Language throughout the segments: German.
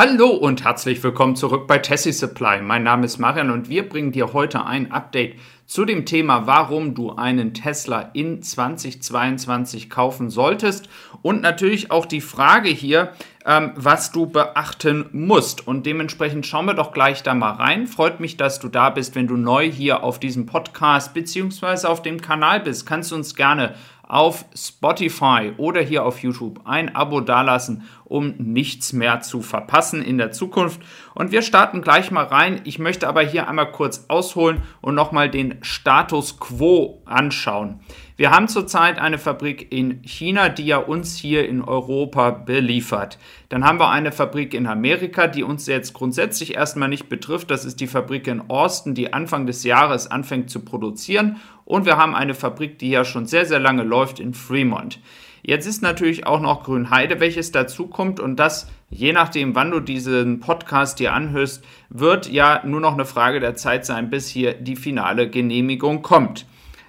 Hallo und herzlich willkommen zurück bei Tessie Supply. Mein Name ist Marian und wir bringen dir heute ein Update zu dem Thema, warum du einen Tesla in 2022 kaufen solltest und natürlich auch die Frage hier, ähm, was du beachten musst. Und dementsprechend schauen wir doch gleich da mal rein. Freut mich, dass du da bist. Wenn du neu hier auf diesem Podcast bzw. auf dem Kanal bist, kannst du uns gerne auf Spotify oder hier auf YouTube ein Abo dalassen, um nichts mehr zu verpassen in der Zukunft. Und wir starten gleich mal rein. Ich möchte aber hier einmal kurz ausholen und nochmal den Status quo anschauen. Wir haben zurzeit eine Fabrik in China, die ja uns hier in Europa beliefert. Dann haben wir eine Fabrik in Amerika, die uns jetzt grundsätzlich erstmal nicht betrifft. Das ist die Fabrik in Austin, die Anfang des Jahres anfängt zu produzieren. Und wir haben eine Fabrik, die ja schon sehr, sehr lange läuft in Fremont. Jetzt ist natürlich auch noch Grünheide, welches dazukommt und das, je nachdem, wann du diesen Podcast dir anhörst, wird ja nur noch eine Frage der Zeit sein, bis hier die finale Genehmigung kommt.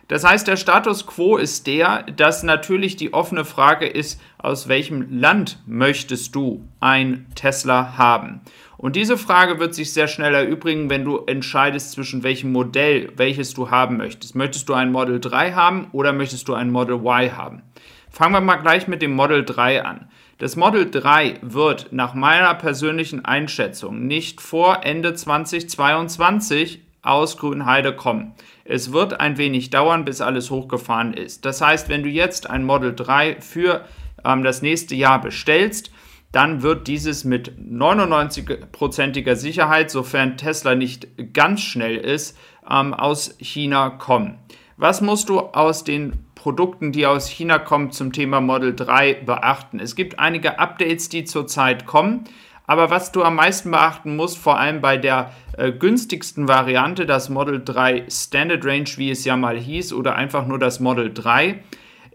Das heißt, der Status quo ist der, dass natürlich die offene Frage ist, aus welchem Land möchtest du ein Tesla haben? Und diese Frage wird sich sehr schnell erübrigen, wenn du entscheidest zwischen welchem Modell, welches du haben möchtest. Möchtest du ein Model 3 haben oder möchtest du ein Model Y haben? Fangen wir mal gleich mit dem Model 3 an. Das Model 3 wird nach meiner persönlichen Einschätzung nicht vor Ende 2022 aus Grünheide kommen. Es wird ein wenig dauern, bis alles hochgefahren ist. Das heißt, wenn du jetzt ein Model 3 für ähm, das nächste Jahr bestellst, dann wird dieses mit 99%iger Sicherheit, sofern Tesla nicht ganz schnell ist, ähm, aus China kommen. Was musst du aus den Produkten, die aus China kommen, zum Thema Model 3 beachten? Es gibt einige Updates, die zurzeit kommen. Aber was du am meisten beachten musst, vor allem bei der äh, günstigsten Variante, das Model 3 Standard Range, wie es ja mal hieß, oder einfach nur das Model 3,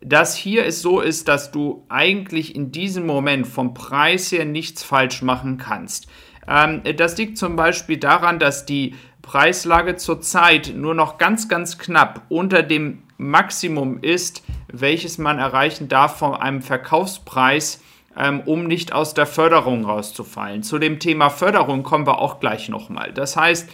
dass hier es so ist, dass du eigentlich in diesem Moment vom Preis her nichts falsch machen kannst. Ähm, das liegt zum Beispiel daran, dass die Preislage zurzeit nur noch ganz, ganz knapp unter dem Maximum ist, welches man erreichen darf von einem Verkaufspreis um nicht aus der Förderung rauszufallen. Zu dem Thema Förderung kommen wir auch gleich nochmal. Das heißt,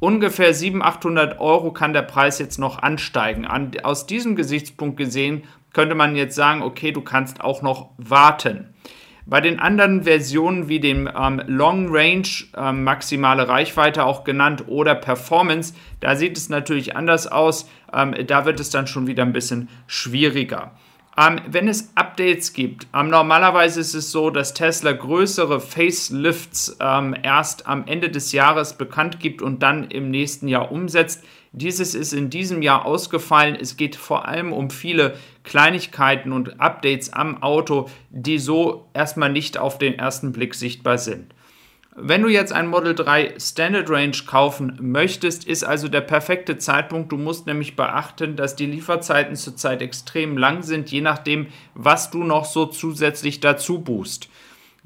ungefähr 700, 800 Euro kann der Preis jetzt noch ansteigen. An, aus diesem Gesichtspunkt gesehen könnte man jetzt sagen, okay, du kannst auch noch warten. Bei den anderen Versionen wie dem ähm, Long Range, ähm, maximale Reichweite auch genannt, oder Performance, da sieht es natürlich anders aus. Ähm, da wird es dann schon wieder ein bisschen schwieriger. Ähm, wenn es Updates gibt, ähm, normalerweise ist es so, dass Tesla größere Facelifts ähm, erst am Ende des Jahres bekannt gibt und dann im nächsten Jahr umsetzt. Dieses ist in diesem Jahr ausgefallen. Es geht vor allem um viele Kleinigkeiten und Updates am Auto, die so erstmal nicht auf den ersten Blick sichtbar sind. Wenn du jetzt ein Model 3 Standard Range kaufen möchtest, ist also der perfekte Zeitpunkt. Du musst nämlich beachten, dass die Lieferzeiten zurzeit extrem lang sind, je nachdem, was du noch so zusätzlich dazu buchst.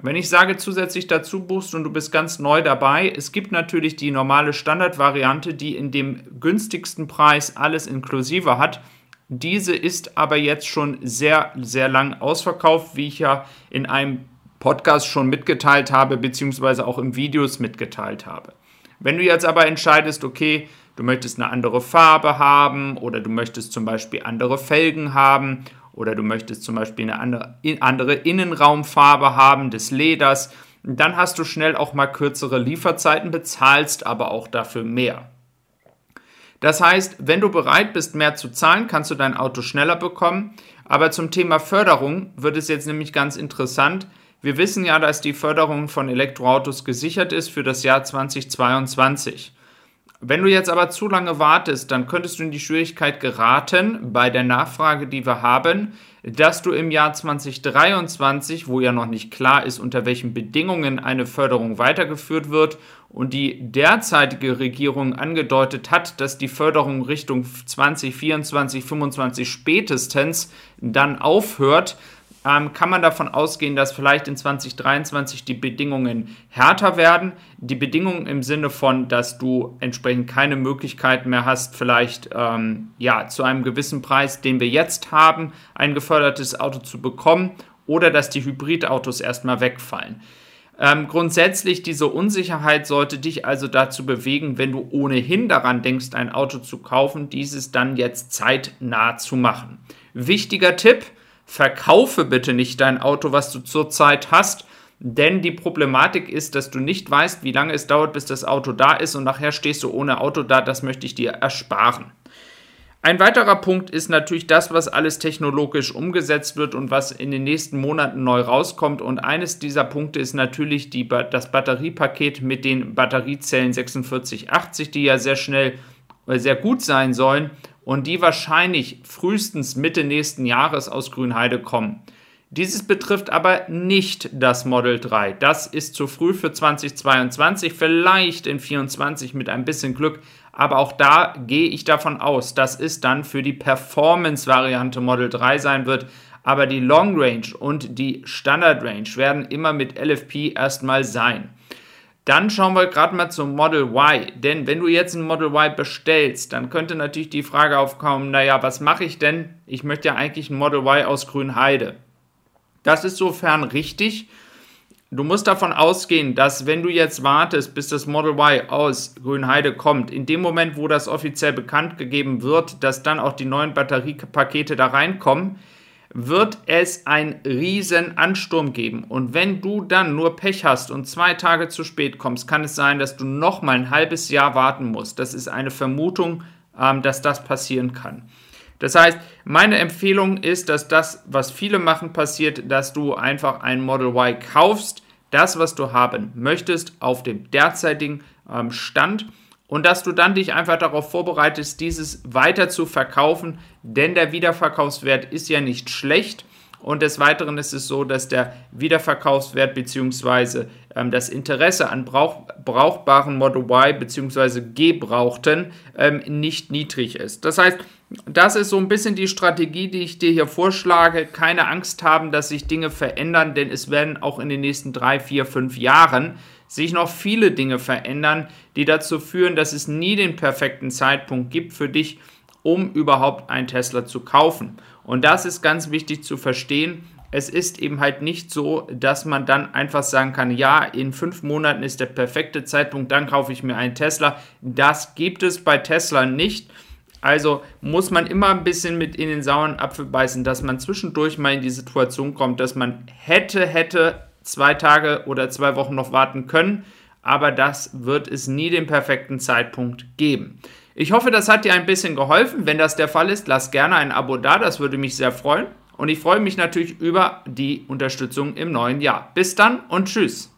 Wenn ich sage zusätzlich dazu buchst und du bist ganz neu dabei, es gibt natürlich die normale Standardvariante, die in dem günstigsten Preis alles inklusive hat. Diese ist aber jetzt schon sehr, sehr lang ausverkauft, wie ich ja in einem Podcast schon mitgeteilt habe, beziehungsweise auch im Videos mitgeteilt habe. Wenn du jetzt aber entscheidest, okay, du möchtest eine andere Farbe haben oder du möchtest zum Beispiel andere Felgen haben oder du möchtest zum Beispiel eine andere Innenraumfarbe haben des Leders, dann hast du schnell auch mal kürzere Lieferzeiten, bezahlst aber auch dafür mehr. Das heißt, wenn du bereit bist, mehr zu zahlen, kannst du dein Auto schneller bekommen. Aber zum Thema Förderung wird es jetzt nämlich ganz interessant. Wir wissen ja, dass die Förderung von Elektroautos gesichert ist für das Jahr 2022. Wenn du jetzt aber zu lange wartest, dann könntest du in die Schwierigkeit geraten bei der Nachfrage, die wir haben, dass du im Jahr 2023, wo ja noch nicht klar ist, unter welchen Bedingungen eine Förderung weitergeführt wird und die derzeitige Regierung angedeutet hat, dass die Förderung Richtung 2024, 2025 spätestens dann aufhört, ähm, kann man davon ausgehen, dass vielleicht in 2023 die Bedingungen härter werden. Die Bedingungen im Sinne von, dass du entsprechend keine Möglichkeit mehr hast, vielleicht ähm, ja, zu einem gewissen Preis, den wir jetzt haben, ein gefördertes Auto zu bekommen oder dass die Hybridautos erstmal wegfallen. Ähm, grundsätzlich, diese Unsicherheit sollte dich also dazu bewegen, wenn du ohnehin daran denkst, ein Auto zu kaufen, dieses dann jetzt zeitnah zu machen. Wichtiger Tipp, verkaufe bitte nicht dein Auto, was du zurzeit hast, denn die Problematik ist, dass du nicht weißt, wie lange es dauert, bis das Auto da ist und nachher stehst du ohne Auto da. Das möchte ich dir ersparen. Ein weiterer Punkt ist natürlich das, was alles technologisch umgesetzt wird und was in den nächsten Monaten neu rauskommt. Und eines dieser Punkte ist natürlich die, das Batteriepaket mit den Batteriezellen 4680, die ja sehr schnell, äh, sehr gut sein sollen und die wahrscheinlich frühestens Mitte nächsten Jahres aus Grünheide kommen. Dieses betrifft aber nicht das Model 3. Das ist zu früh für 2022, vielleicht in 2024 mit ein bisschen Glück. Aber auch da gehe ich davon aus, dass es dann für die Performance-Variante Model 3 sein wird. Aber die Long Range und die Standard Range werden immer mit LFP erstmal sein. Dann schauen wir gerade mal zum Model Y. Denn wenn du jetzt ein Model Y bestellst, dann könnte natürlich die Frage aufkommen, naja, was mache ich denn? Ich möchte ja eigentlich ein Model Y aus Grünheide. Das ist sofern richtig. Du musst davon ausgehen, dass wenn du jetzt wartest, bis das Model Y aus Grünheide kommt, in dem Moment, wo das offiziell bekannt gegeben wird, dass dann auch die neuen Batteriepakete da reinkommen, wird es einen riesen Ansturm geben. Und wenn du dann nur Pech hast und zwei Tage zu spät kommst, kann es sein, dass du noch mal ein halbes Jahr warten musst. Das ist eine Vermutung, ähm, dass das passieren kann. Das heißt, meine Empfehlung ist, dass das, was viele machen, passiert, dass du einfach ein Model Y kaufst, das, was du haben möchtest, auf dem derzeitigen ähm, Stand und dass du dann dich einfach darauf vorbereitest, dieses weiter zu verkaufen, denn der Wiederverkaufswert ist ja nicht schlecht. Und des Weiteren ist es so, dass der Wiederverkaufswert bzw. Ähm, das Interesse an brauch brauchbaren Model Y bzw. gebrauchten ähm, nicht niedrig ist. Das heißt, das ist so ein bisschen die Strategie, die ich dir hier vorschlage. Keine Angst haben, dass sich Dinge verändern, denn es werden auch in den nächsten drei, vier, fünf Jahren sich noch viele Dinge verändern, die dazu führen, dass es nie den perfekten Zeitpunkt gibt für dich, um überhaupt einen Tesla zu kaufen. Und das ist ganz wichtig zu verstehen. Es ist eben halt nicht so, dass man dann einfach sagen kann, ja, in fünf Monaten ist der perfekte Zeitpunkt, dann kaufe ich mir einen Tesla. Das gibt es bei Tesla nicht. Also muss man immer ein bisschen mit in den sauren Apfel beißen, dass man zwischendurch mal in die Situation kommt, dass man hätte, hätte zwei Tage oder zwei Wochen noch warten können, aber das wird es nie den perfekten Zeitpunkt geben. Ich hoffe, das hat dir ein bisschen geholfen. Wenn das der Fall ist, lass gerne ein Abo da, das würde mich sehr freuen. Und ich freue mich natürlich über die Unterstützung im neuen Jahr. Bis dann und tschüss.